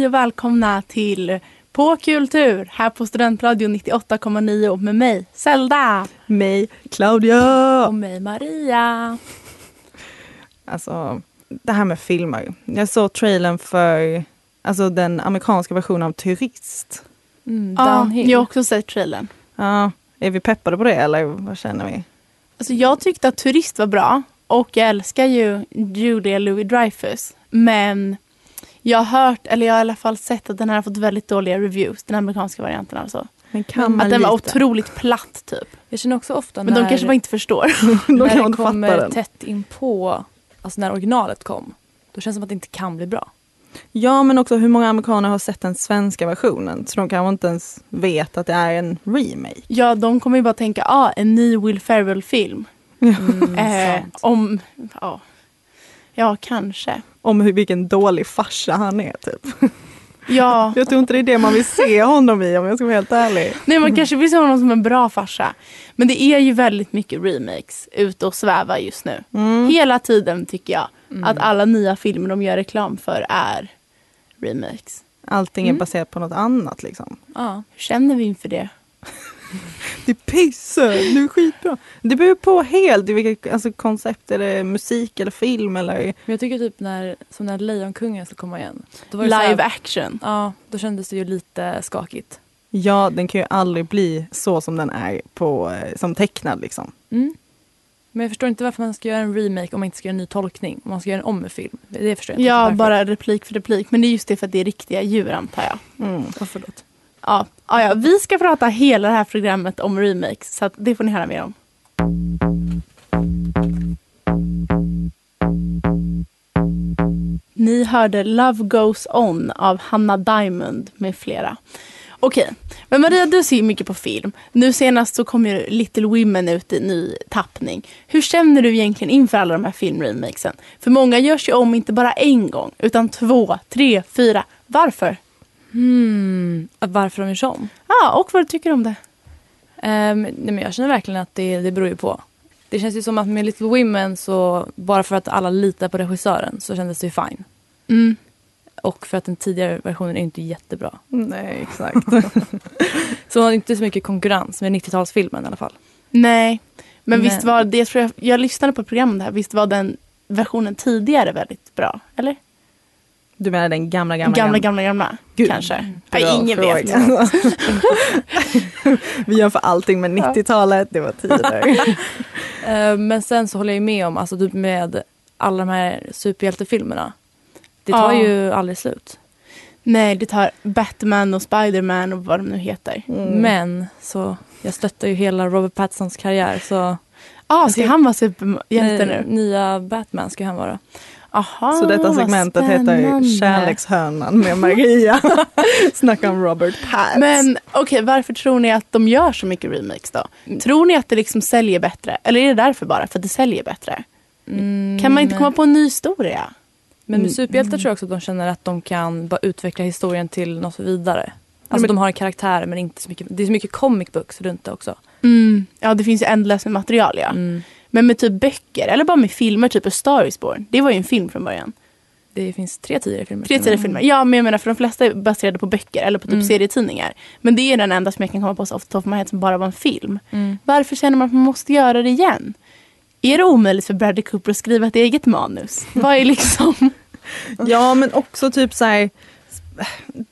Hej och välkomna till På kultur här på Studentradion 98,9 med mig Zelda. Mig, Claudia. Och mig Maria. Alltså, det här med filmer. Jag såg trailern för alltså, den amerikanska versionen av Turist. Mm, ja, jag har också sett trailern. Ja, är vi peppade på det eller vad känner vi? Alltså, jag tyckte att Turist var bra och jag älskar ju Julia Louis-Dreyfus. Men jag har hört, eller jag har i alla fall sett att den här har fått väldigt dåliga reviews, den amerikanska varianten alltså. Men kan man att den var otroligt platt typ. Jag känner också ofta när... Men de kanske bara inte förstår. de när kan det kommer tätt in på, alltså när originalet kom. Då känns det som att det inte kan bli bra. Ja men också hur många amerikaner har sett den svenska versionen? Så de kanske inte ens vet att det är en remake. Ja de kommer ju bara tänka, ah en ny Will Ferrell-film. Mm, eh, om, ja. Ja kanske om hur, vilken dålig farsa han är typ. Ja. Jag tror inte det är det man vill se honom i om jag ska vara helt ärlig. Nej man kanske vill se honom som en bra farsa. Men det är ju väldigt mycket remakes ute och svävar just nu. Mm. Hela tiden tycker jag mm. att alla nya filmer de gör reklam för är remakes. Allting är mm. baserat på något annat liksom. Ja. Hur känner vi inför det? det är pisse, det är skitbra. Det beror på helt vilket alltså, koncept, är det musik eller film eller? Men jag tycker typ när, som när Lejonkungen ska komma igen. Live här, action. Ja, då kändes det ju lite skakigt. Ja, den kan ju aldrig bli så som den är på, eh, som tecknad liksom. Mm. Men jag förstår inte varför man ska göra en remake om man inte ska göra en ny tolkning. Om man ska göra en om-film. Det förstår jag inte. Ja, bara replik för replik. Men det är just det för att det är riktiga djur antar jag. Mm. Oh, förlåt. Ja, Ah, ja, vi ska prata hela det här programmet om remakes så det får ni höra mer om. Ni hörde Love Goes On av Hanna Diamond med flera. Okej, men Maria du ser ju mycket på film. Nu senast så kom ju Little Women ut i ny tappning. Hur känner du egentligen inför alla de här filmremakesen? För många görs ju om inte bara en gång utan två, tre, fyra. Varför? Hmm, varför de gör om? Ja, och vad du tycker om det. Um, nej, men jag känner verkligen att det, det beror ju på. Det känns ju som att med Little Women så bara för att alla litar på regissören så kändes det ju fine. Mm. Och för att den tidigare versionen är inte jättebra. Nej, exakt. så inte så mycket konkurrens med 90-talsfilmen i alla fall. Nej, men, men visst var det, jag, tror jag, lyssnade på ett program där, visst var den versionen tidigare väldigt bra? Eller? Du menar den gamla, gamla, gamla? Gamla, gamla, Gud, kanske. Nej, ingen fråga. vet. Vi gör för allting med 90-talet, det var tider. Eh, men sen så håller jag med om, alltså typ med alla de här superhjältefilmerna. Det tar ja. ju aldrig slut. Nej, det tar Batman och Spiderman och vad de nu heter. Mm. Men så jag stöttar ju hela Robert Pattinsons karriär så... Ah, ska han vara superhjälte nu? Nya Batman ska han vara. Aha, så detta segmentet heter Kärlekshörnan med Maria. Snacka om Robert Patts. Men okej, okay, varför tror ni att de gör så mycket remakes då? Tror ni att det liksom säljer bättre? Eller är det därför bara? För att det säljer bättre? Mm, kan man inte komma på en ny historia? Men med superhjältar tror jag också att de känner att de kan bara utveckla historien till något vidare. Alltså de har en karaktär men inte så mycket. Det är så mycket comic books runt det också. Mm, ja det finns ju ändlöst med material ja. Mm. Men med typ böcker eller bara med filmer, typ A Star is Born. Det var ju en film från början. Det finns tre tidigare filmer. Tre tidigare filmer. Ja, men jag menar för de flesta är baserade på böcker eller på typ mm. serietidningar. Men det är den enda som jag kan komma på off the top of my head som bara var en film. Mm. Varför känner man att man måste göra det igen? Är det omöjligt för Bradley Cooper att skriva ett eget manus? Vad är liksom... ja, men också typ så här,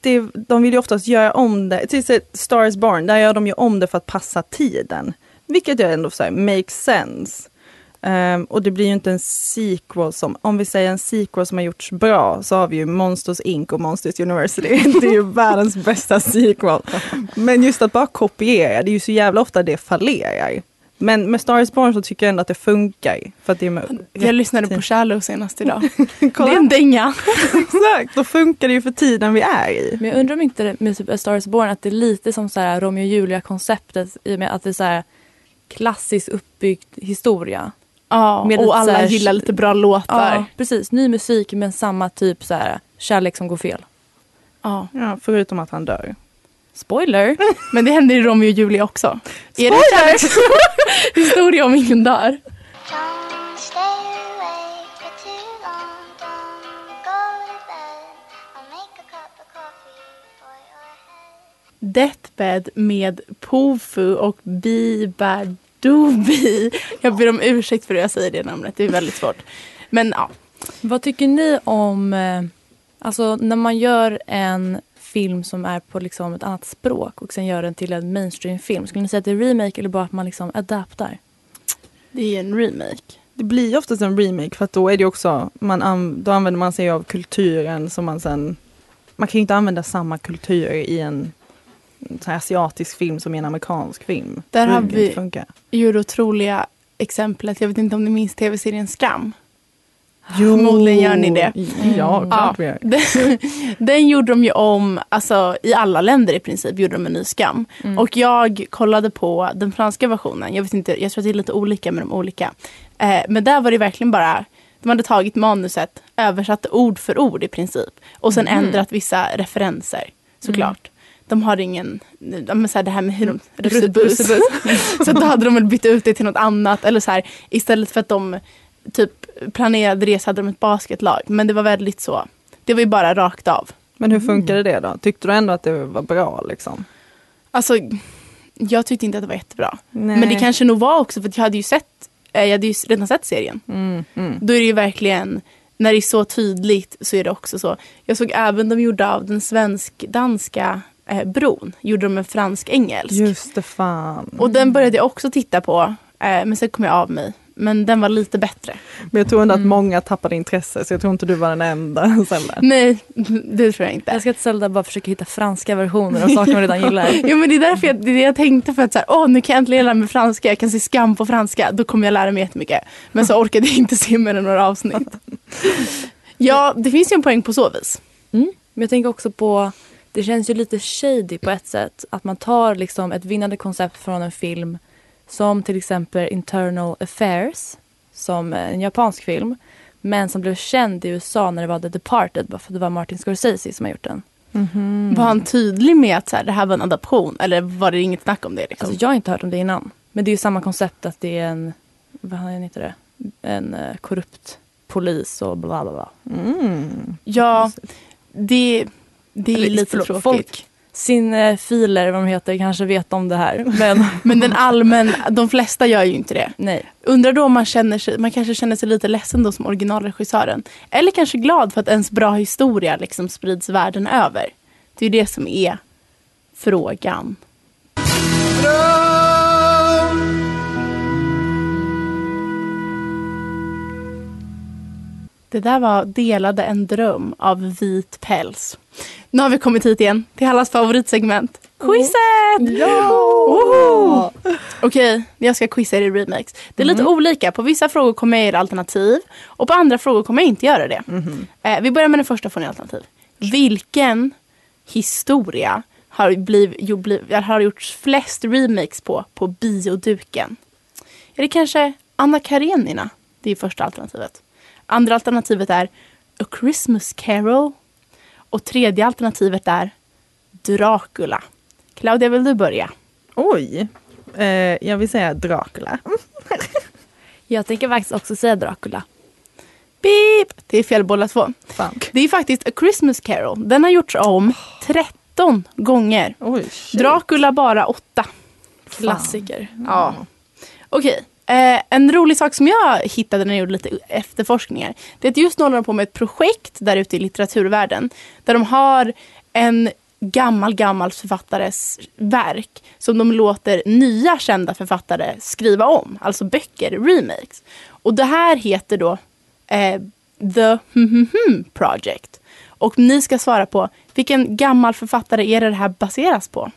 det, de vill ju oftast göra om det. Till Star is Born, där gör de ju om det för att passa tiden. Vilket jag ändå säger makes sense. Um, och det blir ju inte en sequel som, om vi säger en sequel som har gjorts bra, så har vi ju Monsters Inc och Monsters University. det är ju världens bästa sequel. Men just att bara kopiera, det är ju så jävla ofta det fallerar. Men med Star is Born så tycker jag ändå att det funkar. För att det är jag lyssnade på Shallow senast idag. det är en dänga. Exakt, då funkar det ju för tiden vi är i. Men jag undrar om inte med typ Star is Born att det är lite som så här Romeo och Julia konceptet i och med att det är så här klassiskt uppbyggd historia. Ja, med och alla här, gillar lite bra låtar. Ja, precis. Ny musik men samma typ så här, kärlek som går fel. Ja. ja, förutom att han dör. Spoiler! Men det händer i Romeo och Julia också. Spoiler! Är det historia om ingen dör? Deathbed med Pofu och Bibardobi. Jag ber om ursäkt för hur jag säger det namnet, det är väldigt svårt. Men ja, Vad tycker ni om, eh, alltså när man gör en film som är på liksom ett annat språk och sen gör den till en mainstream-film. Skulle ni säga att det är remake eller bara att man liksom adaptar? det är en remake. Det blir oftast en remake för att då är det också, man an, då använder man sig av kulturen som man sen, man kan ju inte använda samma kultur i en så asiatisk film som i en amerikansk film. Där har vi- funka. Ju det otroliga exemplet, jag vet inte om ni minns tv-serien Skam? Jo, Förmodligen gör ni det. Ja, klart vi gör. Den, gjorde de ju om, alltså i alla länder i princip gjorde de en ny skam. Och jag kollade på den franska versionen, jag vet inte, jag tror att det är lite olika med de olika. Eh, men där var det verkligen bara, de hade tagit manuset, översatt ord för ord i princip. Och sen ändrat vissa referenser, såklart. De har ingen, men så här, det här med hur de, russebus. så då hade de väl bytt ut det till något annat. Eller så här, istället för att de typ planerade så hade de ett basketlag. Men det var väldigt så. Det var ju bara rakt av. Men hur funkade det då? Tyckte du ändå att det var bra liksom? Alltså, jag tyckte inte att det var jättebra. Nej. Men det kanske nog var också för att jag hade ju sett, eh, jag hade ju redan sett serien. Mm, mm. Då är det ju verkligen, när det är så tydligt så är det också så. Jag såg även de gjorde av den svensk-danska eh, bron, gjorde de en fransk-engelsk. Just det, fan. Och den började jag också titta på, eh, men sen kom jag av mig. Men den var lite bättre. Men jag tror ändå att många tappade intresse så jag tror inte du var den enda. Där. Nej, det tror jag inte. Jag ska till Zelda bara försöka hitta franska versioner av saker man redan gillar. Jo men det är därför jag, det är det jag tänkte för att så här, åh nu kan jag äntligen lära mig franska, jag kan se skam på franska, då kommer jag lära mig jättemycket. Men så orkade jag inte se mer än några avsnitt. Ja, det finns ju en poäng på så vis. Mm. Men jag tänker också på, det känns ju lite shady på ett sätt. Att man tar liksom ett vinnande koncept från en film som till exempel Internal Affairs, som en japansk film. Men som blev känd i USA när det var The Departed, bara för att det var Martin Scorsese som har gjort den. Var han tydlig med att så här, det här var en adaption eller var det inget snack om det? Liksom? Alltså jag har inte hört om det innan. Men det är ju samma koncept att det är en, vad heter det, en eh, korrupt polis och bla bla bla. Mm. ja, det, det är Eller, lite förlåt, tråkigt. folk- Cinefiler, vad de heter, kanske vet om det här. Men Men den allmän, de flesta gör ju inte det. nej. Undrar då om man känner sig, man kanske känner sig lite ledsen då som originalregissören. Eller kanske glad för att ens bra historia liksom sprids världen över. Det är ju det som är frågan. Det där var Delade en dröm av vit päls. Nu har vi kommit hit igen till allas favoritsegment. Quizet! Woho! Okej, jag ska quizza er i remakes. Det är lite olika. På vissa frågor kommer jag ge er alternativ och på andra frågor kommer jag inte göra det. Eh, vi börjar med den första får ni alternativ. Vilken historia har, bliv, jo, bliv, har gjorts flest remakes på på bioduken? Är det kanske Anna Karenina? Det är första alternativet. Andra alternativet är A Christmas Carol. Och tredje alternativet är Dracula. Claudia, vill du börja? Oj. Eh, jag vill säga Dracula. Jag tänker faktiskt också säga Dracula. Beep! Det är fel båda två. Fan. Det är faktiskt A Christmas Carol. Den har gjorts om 13 gånger. Oj. Dracula bara 8. Klassiker. Ja. Okej. Eh, en rolig sak som jag hittade när jag gjorde lite efterforskningar. Det är att just nu håller de på med ett projekt där ute i litteraturvärlden. Där de har en gammal, gammal författares verk som de låter nya kända författare skriva om. Alltså böcker, remakes. Och det här heter då eh, The hmm hmm hmm Project. Och ni ska svara på vilken gammal författare är det det här baseras på?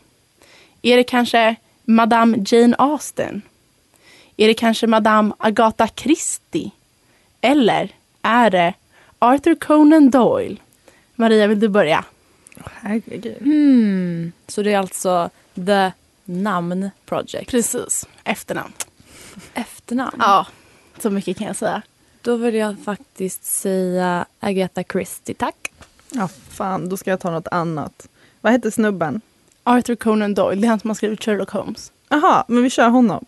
Är det kanske Madame Jane Austen? Är det kanske Madame Agatha Christie? Eller är det Arthur Conan Doyle? Maria, vill du börja? Herregud. Hmm. Så det är alltså The Namn Project. Precis, efternamn. Efternamn. Ja, så mycket kan jag säga. Då vill jag faktiskt säga Agatha Christie, tack. Ja, fan, då ska jag ta något annat. Vad hette snubben? Arthur Conan Doyle, det är han som har skrivit Sherlock Holmes. Jaha, men vi kör honom.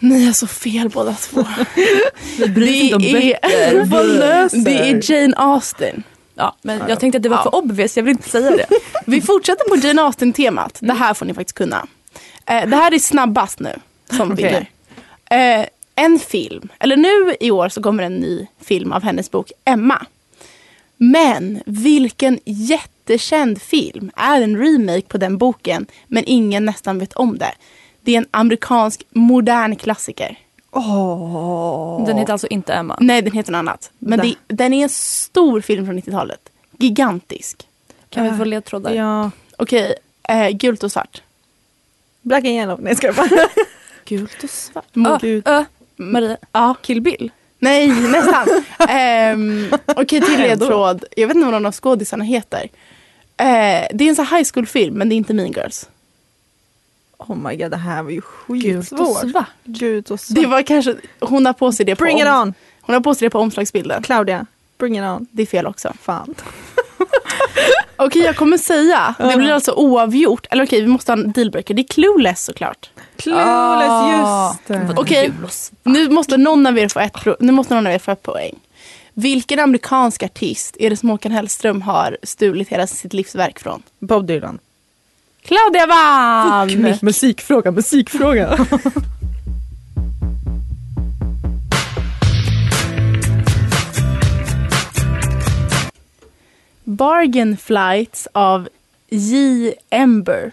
Ni har så fel båda två. Vi bryr inte om böcker. är, Vad löser? det är Jane Austen. Ja, men jag tänkte att det var för obvious, jag vill inte säga det. Vi fortsätter på Jane Austen-temat. Det här får ni faktiskt kunna. Eh, det här är snabbast nu som Okej. vinner. Eh, en film, eller nu i år så kommer en ny film av hennes bok Emma. Men vilken jättekänd film är en remake på den boken men ingen nästan vet om det. Det är en amerikansk modern klassiker. Åh. Den heter alltså inte Emma. Nej, den heter något annat. Men det, den är en stor film från 90-talet. Gigantisk. Kan vi få ledtrådar? Ja. Okej, eh, gult och svart. Black and yellow. Nej, ska jag bara. Gult och svart. Mot- Gud. ö, Maria. Ja. Kill Bill. Nej, nästan. um, Okej, till ledtråd. Jag vet inte vad någon av skådisarna heter. Eh, det är en sån high school-film, men det är inte Mean Girls. Oh my god, det här var ju Gult och skitsvårt. svart. Gult och svart. Det var kanske, hon har på sig det på, Bring it om- on! Hon har på sig det på omslagsbilden. Claudia, bring it on. Det är fel också. Fan. Okej, jag kommer säga. Det blir alltså oavgjort. Eller okej, vi måste ha en dealbreaker. Det är Clueless såklart. Clueless, Ah. just det. Okej. svart? Nu måste någon av er få ett, pro- nu måste någon av er få ett poäng. Vilken amerikansk artist är det som Håkan Hellström har stulit hela sitt livsverk från? Bob Dylan. Claudia vann! Musikfråga, musikfråga. Bargain Flights av J. Ember.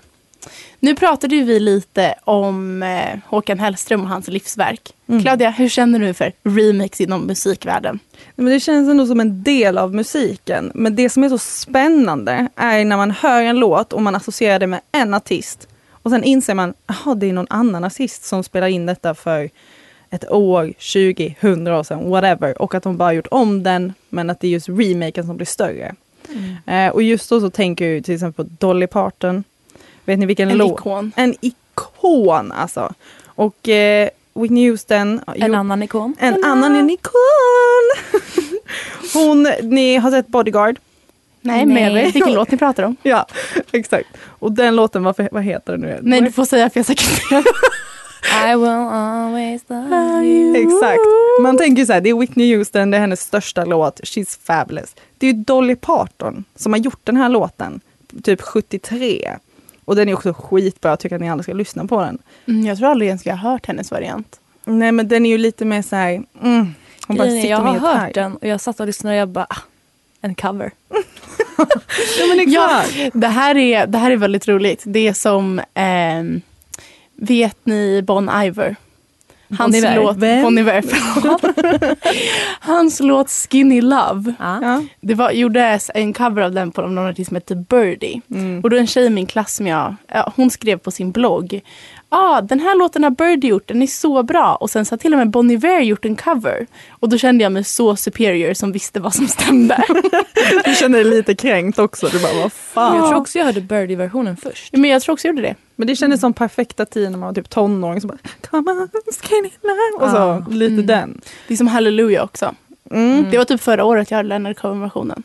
Nu pratade ju vi lite om eh, Håkan Hellström och hans livsverk. Claudia, hur känner du för remix inom musikvärlden? Men det känns ändå som en del av musiken. Men det som är så spännande är när man hör en låt och man associerar det med en artist. Och sen inser man, jaha det är någon annan artist som spelar in detta för ett år, 20, 100 år sedan, whatever. Och att de bara gjort om den, men att det är just remaken som blir större. Eh, och just då så tänker jag till exempel på Dolly Parton. Vet ni vilken En låt? ikon. En ikon alltså. Och eh, Whitney Houston. En gjorde- annan ikon. en annan en ikon. Hon, ni har sett Bodyguard? Nej, men jag Nej. vet vilken låt ni pratar om. Ja, exakt. Och den låten, vad, vad heter den nu? Nej, du får säga för jag säkert I will always love you. Exakt. Man tänker så här, det är Whitney Houston, det är hennes största låt, She's fabulous. Det är ju Dolly Parton som har gjort den här låten, typ 73. Och den är också skitbra, jag tycker att ni alla ska lyssna på den. Mm, jag tror aldrig ens jag har hört hennes variant. Nej men den är ju lite mer så här, mm, hon bara sitter jag med har hört den och jag satt och lyssnade och jag bara, ah, en cover. Ja, men Ja, exakt. det här är, det här är väldigt roligt. Det är som, ehm, vet ni Bon Iver? Hans Iver? låt, Vem? Bon Iver, förlåt. Hans låt Skinny Love. Ja. Det var, gjordes en cover av den på någon artist som heter Birdie. Mm. Och då en tjej i min klass som jag, ja, hon skrev på sin blogg. Ah, den här låten har Birdie gjort, den är så bra. Och sen så har till och med Bon Iver gjort en cover. Och då kände jag mig så superior som visste vad som stämde. Du känner dig lite kränkt också, du bara vad fan. Jag tror också jag hörde Birdie-versionen först. Men jag tror också jag gjorde det. Men det kändes som perfekta tiden när man var typ tonåring. Så bara, Come on, skinny love. Och så Ah. lite Mm. den. Det är som Hallelujah också. Mm. Det var typ förra året jag hörde Leonard Cohen-versionen.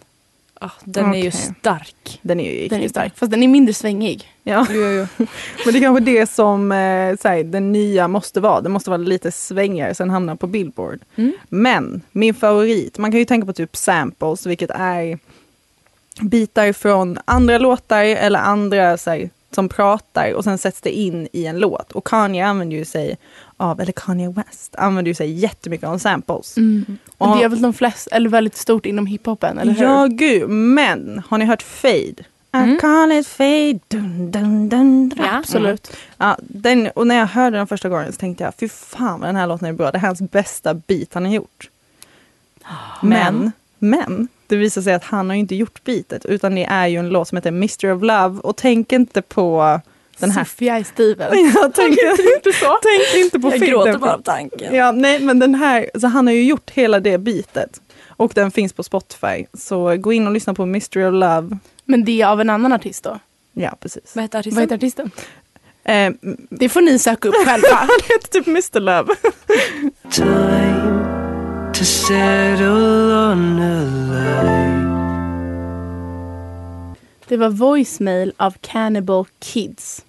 Ah, den är ju stark. Den är ju Den är stark, fast den är mindre svängig. Ja. Jo, jo. Men det är kanske det som eh, så här, den nya måste vara. Den måste vara lite svängigare sen hamnar på Billboard. Mm. Men min favorit, man kan ju tänka på typ samples, vilket är bitar från andra låtar eller andra så här, som pratar och sen sätts det in i en låt. Och Kanye använder ju sig av, eller Kanye West använder ju sig jättemycket av samples. Och Och- det är väl de flesta, eller väldigt stort inom hiphopen, eller hur? Ja gud, men har ni hört Fade? Mm. I call it fade. Dun, dun, dun, dun. Ja. Absolut. Ja, den, och när jag hörde den första gången så tänkte jag, fy fan vad den här låten är bra. Det här är hans bästa beat han har gjort. Men, men, det visar sig att han har ju inte gjort beatet utan det är ju en låt som heter Mystery of Love och tänk inte på den här. Sophia i Steven. Jag tänkte inte så. Tänk inte på Jag filmen. gråter bara av tanken. Ja, nej men den här, så han har ju gjort hela det beatet. Och den finns på Spotify. Så gå in och lyssna på Mystery of Love. Men det är av en annan artist då? Ja, precis. Vad heter artisten? Vad heter artisten? Eh, Det får ni söka upp själva. han heter typ Mr Love. time to settle on a lie. Det var voicemail av Cannibal Kids.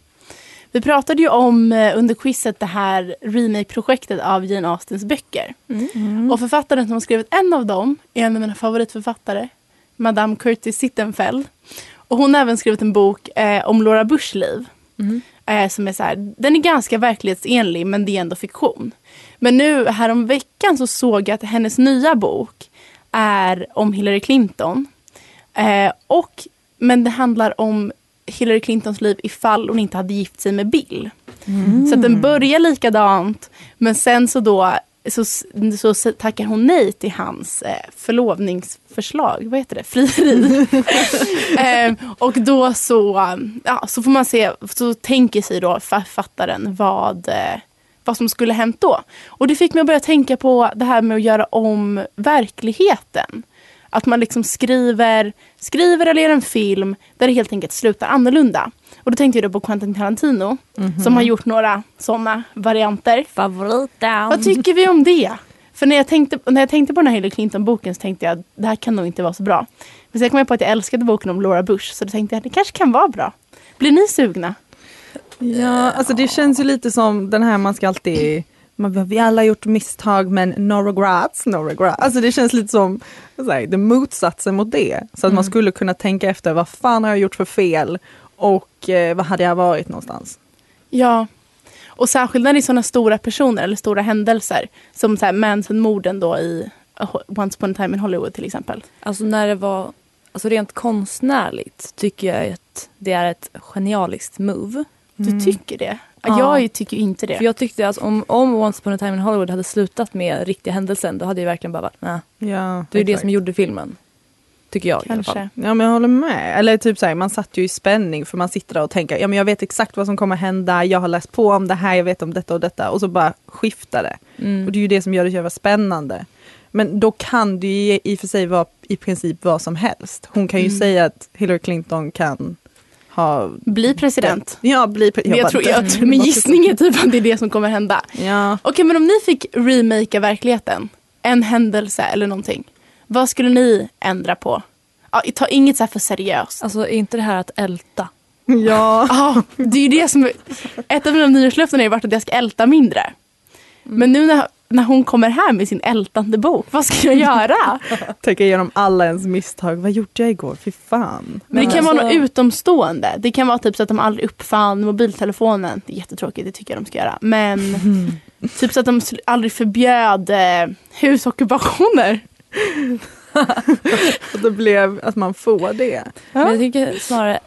Vi pratade ju om eh, under quizet det här remake-projektet av Jane Austens böcker. Mm. Och författaren som har skrivit en av dem är en av mina favoritförfattare, Madame Curtis Sittenfeld. Och hon har även skrivit en bok eh, om Laura Bushs liv. Mhm. Eh, som är så här, den är ganska verklighetsenlig men det är ändå fiktion. Men nu häromveckan så såg jag att hennes nya bok är om Hillary Clinton. Eh, och, men det handlar om Hillary Clintons liv ifall hon inte hade gift sig med Bill. Så att den börjar likadant men sen så då så, så, så tackar hon nej till hans eh, förlovningsförslag. Vad heter det? Frieri. eh, och då så, ja, så får man se, så tänker sig då författaren vad, eh, vad som skulle hänt då. Och det fick mig att börja tänka på det här med att göra om verkligheten. Att man liksom skriver, skriver eller gör en film där det helt enkelt slutar annorlunda. Och då tänkte jag då på Quentin Tarantino som har gjort några sådana varianter. Favoriten. Vad tycker vi om det? För när jag tänkte, när jag tänkte på den här Hillary Clinton-boken så tänkte jag att det här kan nog inte vara så bra. Men sen kom jag på att jag älskade boken om Laura Bush så då tänkte jag att det kanske kan vara bra. Blir ni sugna? Ja, alltså det känns ju lite som den här man ska alltid man, vi alla gjort misstag men no regrets, no regrets. Alltså det känns lite som här, det motsatsen mot det. Så att man skulle kunna tänka efter vad fan har jag gjort för fel och eh, vad hade jag varit någonstans? Ja. Och särskilt när det är sådana stora personer eller stora händelser. Som så här Manson-morden då i Once upon a time in Hollywood till exempel. Alltså när det var, alltså rent konstnärligt tycker jag att det är ett genialiskt move. Du tycker det? Ja. Jag tycker inte det. För jag tyckte att om, om Once upon a time in Hollywood hade slutat med riktiga händelsen då hade jag verkligen bara varit, nej. Ja, Det är det exakt. som gjorde filmen. Tycker jag i alla fall. Kanske. Ja men jag håller med. Eller typ så här, man satt ju i spänning för man sitter där och tänker, ja men jag vet exakt vad som kommer hända, jag har läst på om det här, jag vet om detta och detta och så bara skiftar det. Mm. Och det är ju det som gör det så jävla spännande. Men då kan det ju i och för sig vara i princip vad som helst. Hon kan ju Mm. säga att Hillary Clinton kan ha... Bli president. Ja, bli pre- Men jag tror, jag, det- min gissning är typ att det är det som kommer hända. Ja. Okej, men om ni fick remakea verkligheten, en händelse eller någonting. Vad skulle ni ändra på? Ja, ta inget så här för seriöst. Alltså är inte det här att älta? Ja. Ja, det är ju det som... Ett av mina nyårslöften har ju varit att jag ska älta mindre. Men nu när, när hon kommer här med sin ältande bok, vad ska jag göra? Tänka igenom alla ens misstag. Vad gjorde jag igår? Fy fan. Men det kan vara alltså- något utomstående. Det kan vara typ så att de aldrig uppfann mobiltelefonen. Det är jättetråkigt, det tycker jag de ska göra. Men typ så att de aldrig förbjöd eh, husockupationer. Att det blev att man får det. Men jag tycker snarare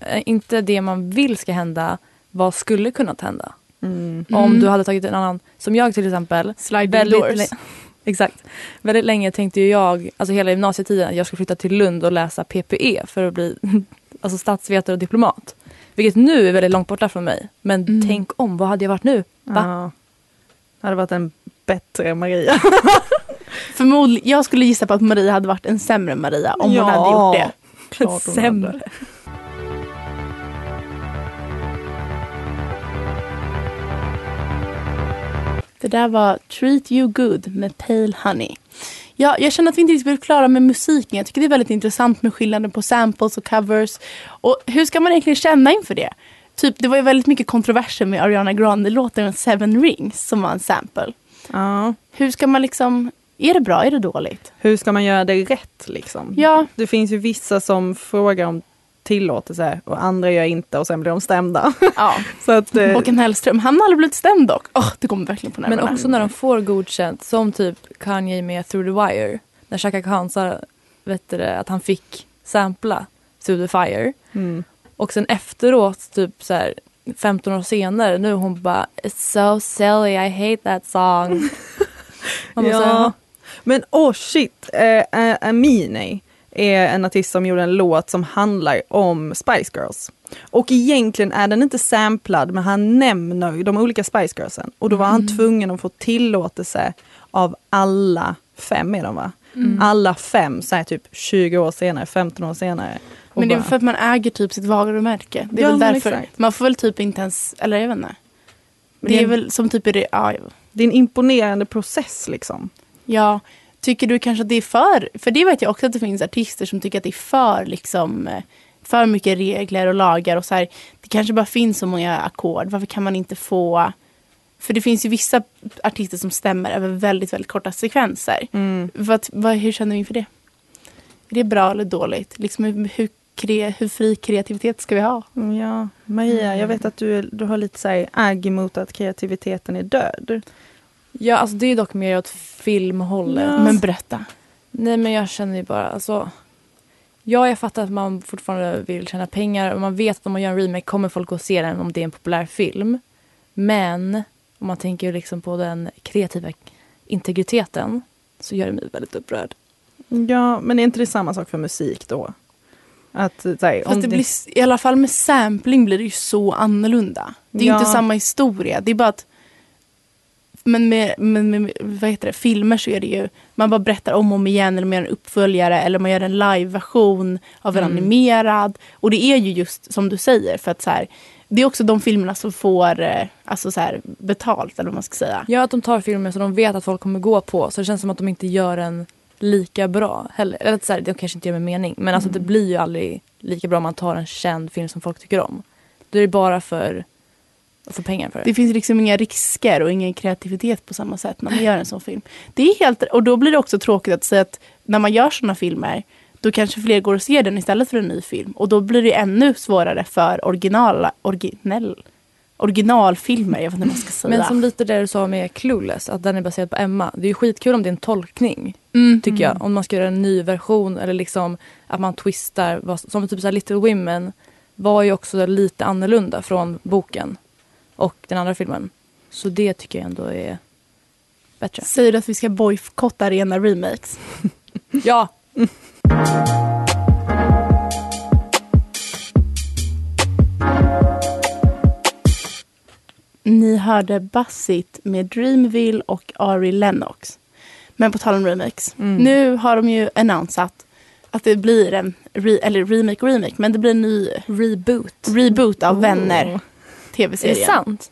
eh, inte det man vill ska hända, vad skulle kunnat hända? Mm. Om du hade tagit en annan, som jag till exempel. Sliding Väldigt, doors. exakt. Väldigt länge tänkte jag, alltså hela gymnasietiden, att jag skulle flytta till Lund och läsa PPE för att bli alltså statsvetare och diplomat. Vilket nu är väldigt långt borta från mig. Men Mm. tänk om, vad hade jag varit nu? Va? Ja. Det hade varit en bättre Maria. Förmodligen, jag skulle gissa på att Maria hade varit en sämre Maria om Ja. hon hade gjort det. Klart hon Sämre. Där var Treat You Good med Pale Honey. Ja, jag känner att vi inte riktigt blev klara med musiken. Jag tycker det är väldigt intressant med skillnaden på samples och covers. Och hur ska man egentligen känna inför det? Typ, det var ju väldigt mycket kontroverser med Ariana Grande-låten Seven Rings som var en sample. Ja. Hur ska man liksom... Är det bra? Är det dåligt? Hur ska man göra det rätt liksom? Ja, Det finns ju vissa som frågar om tillåtelse och andra gör inte och sen blir de stämda. ja. Så att, eh, Håkan Hellström, han har aldrig blivit stämd dock. Åh, det kommer verkligen på Men nerverna. också när de får godkänt, som typ Kanye med Through the Wire. När Chaka Khan sa vet du, att han fick sampla Through the Fire. mm. Och sen efteråt, typ så här 15 år senare, nu hon bara It's so silly, I hate that song. Ja. Men oh shit, eh, eh, Amine är en artist som gjorde en låt som handlar om Spice Girls. Och egentligen är den inte samplad men han nämner de olika Spice Girlsen. Och då var han tvungen att få tillåtelse av alla fem är de va? Alla fem så här typ 20 år senare, 15 år senare. Men det är bara- för att man äger typ sitt varumärke. Det är Ja, väl därför. exakt. Man får väl typ inte ens, eller jag vet inte. Men Det är det- väl som typ i det, ja, det är en imponerande process liksom. ja. Tycker du kanske att det är för, för det vet jag också att det finns artister som tycker att det är för liksom eh, för mycket regler och lagar och så här. Det kanske bara finns så många ackord. Varför kan man inte få för det finns ju vissa artister som stämmer över väldigt, väldigt korta sekvenser. Mm. Vad, vad, hur känner du inför det? Är det bra eller dåligt? Liksom hur, hur, kre, hur fri kreativitet ska vi ha? Ja, Maria, jag vet att du, du har lite så här agg emot att kreativiteten är död. Ja, alltså det är dock mer åt filmhållet. Ja. Men berätta. Nej, men jag känner ju bara, alltså. Ja, jag fattar att man fortfarande vill tjäna pengar och man vet att om man gör en remake kommer folk att se den om det är en populär film. Men om man tänker liksom på den kreativa integriteten så gör det mig väldigt upprörd. Ja, men är inte det samma sak för musik då? Att, så här, om Fast det blir, I alla fall med sampling blir det ju så annorlunda. Det är Ja. inte samma historia. Det är bara att men med, men med vad heter det, filmer så är det ju, man bara berättar om och om igen eller man gör en uppföljare eller man gör en live-version av en Mm. animerad. Och det är ju just som du säger för att så här, det är också de filmerna som får eh, alltså så här, betalt eller vad man ska säga. Ja, att de tar filmer som de vet att folk kommer gå på så det känns som att de inte gör en lika bra heller. Eller så här, de kanske inte gör med mening men alltså det blir ju aldrig lika bra om man tar en känd film som folk tycker om. Då är det bara för få pengar för det. Det finns liksom inga risker och ingen kreativitet på samma sätt när man gör en sån film. Det är helt, och då blir det också tråkigt att säga att när man gör såna filmer då kanske fler går och ser den istället för en ny film. Och då blir det ännu svårare för originala, originell, originalfilmer. Jag vet inte vad man ska säga. Men som lite det du sa med Clueless, att den är baserad på Emma. Det är ju skitkul om det är en tolkning, mm. tycker jag. Om man ska göra en ny version eller liksom att man twistar. Som typ så Little Women var ju också lite annorlunda från boken och den andra filmen. Så det tycker jag ändå är bättre. Säger du att vi ska bojkotta rena remakes? Ja, Ni hörde Bassit med Dreamville och Ari Lennox. Men på tal om remakes. Mm. Nu har de ju annonsat att det blir en re, eller remake remake, men det blir en ny reboot. reboot av Oh. Vänner. Är det Tv-serien. sant?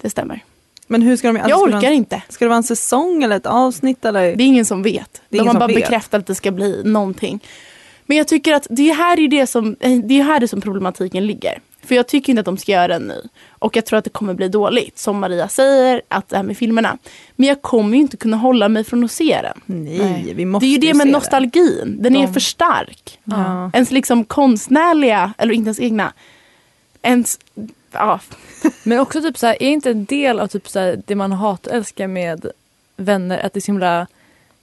Det stämmer. Men hur ska de... alltså, Jag ska orkar inte. Ska det vara en säsong eller ett avsnitt eller? Det är ingen som vet. Det är De har bara vet. bekräftat att det ska bli någonting. Men jag tycker att det här är det som, eh, det är här det som problematiken ligger. För jag tycker inte att de ska göra en ny. Och jag tror att det kommer bli dåligt. Som Maria säger, att det här med filmerna. Men jag kommer ju inte kunna hålla mig från att se den. Nej, vi måste Det är ju det med nostalgin. Den är De- för stark. Ja. Ens liksom konstnärliga, eller inte ens egna. Ens, ja, Men också typ så här, är inte en del av typ så här, det man hatälskar med vänner att det är så himla,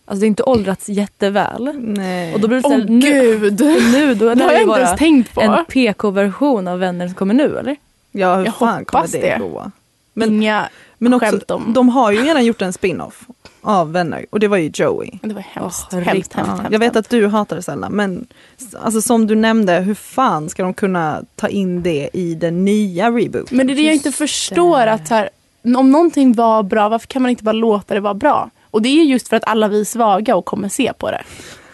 alltså det är inte åldrats jätteväl. Nej. Och då blir det så åh här, nu, gud. nu då Det är har det jag ju inte ens tänkt på. en PK-version av vänner som kommer nu eller? ja, hur Jag fan kommer det, det. gå? Men, Inga men också, om. de har ju redan gjort en spin-off av Vänner och det var ju Joey. Det var hemskt. Åh, hemskt, hemskt, hemskt, jag vet att du hatar det Sella, men alltså, som du nämnde, hur fan ska de kunna ta in det i den nya rebooten? Men det är det jag inte förstår. att här, Om någonting var bra, varför kan man inte bara låta det vara bra? Och det är just för att alla vi är svaga och kommer se på det.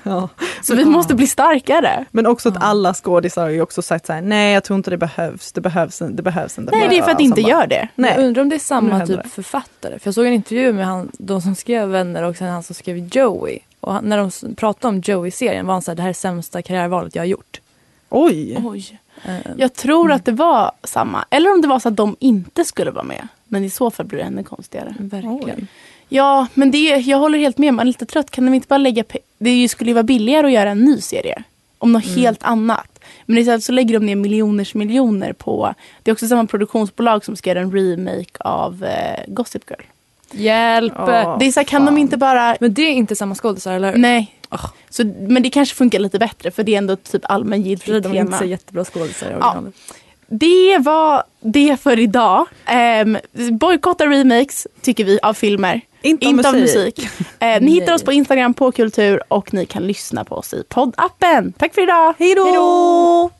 Ja. Så vi måste bli starkare. Men också att alla skådisar har ju också sagt så här, nej jag tror inte det behövs, det behövs, det behövs inte. Nej, det är för att det inte bara, gör det. Nej. Jag undrar om det är samma typ det. författare. För jag såg en intervju med han, de som skrev Vänner och sen han som skrev Joey. Och han, när de pratade om Joey-serien var han såhär, det här är sämsta karriärvalet jag har gjort. Oj! Oj. Eh, Jag tror att det var samma. Eller om det var så att de inte skulle vara med. Men i så fall blir det ännu konstigare. verkligen. Ja, men det, jag håller helt med. Man är lite trött. Kan de inte bara lägga... Det skulle ju vara billigare att göra en ny serie. Om något helt annat. Men istället så lägger de ner miljoners miljoner på... Det är också samma produktionsbolag som ska göra en remake av eh, Gossip Girl. Hjälp! Ja. det är så här, kan de inte bara... Men det är inte samma skådisar, eller hur? Nej. Så, men det kanske funkar lite bättre för det är ändå typ allmängiltigt de är inte tema. så jättebra skådisar i originalet. Det var det för idag. Um, bojkotta remakes tycker vi av filmer. Inte, Inte av musik. musik. Eh, ni hittar oss på Instagram på kultur och ni kan lyssna på oss i poddappen. Tack för idag. Hej då!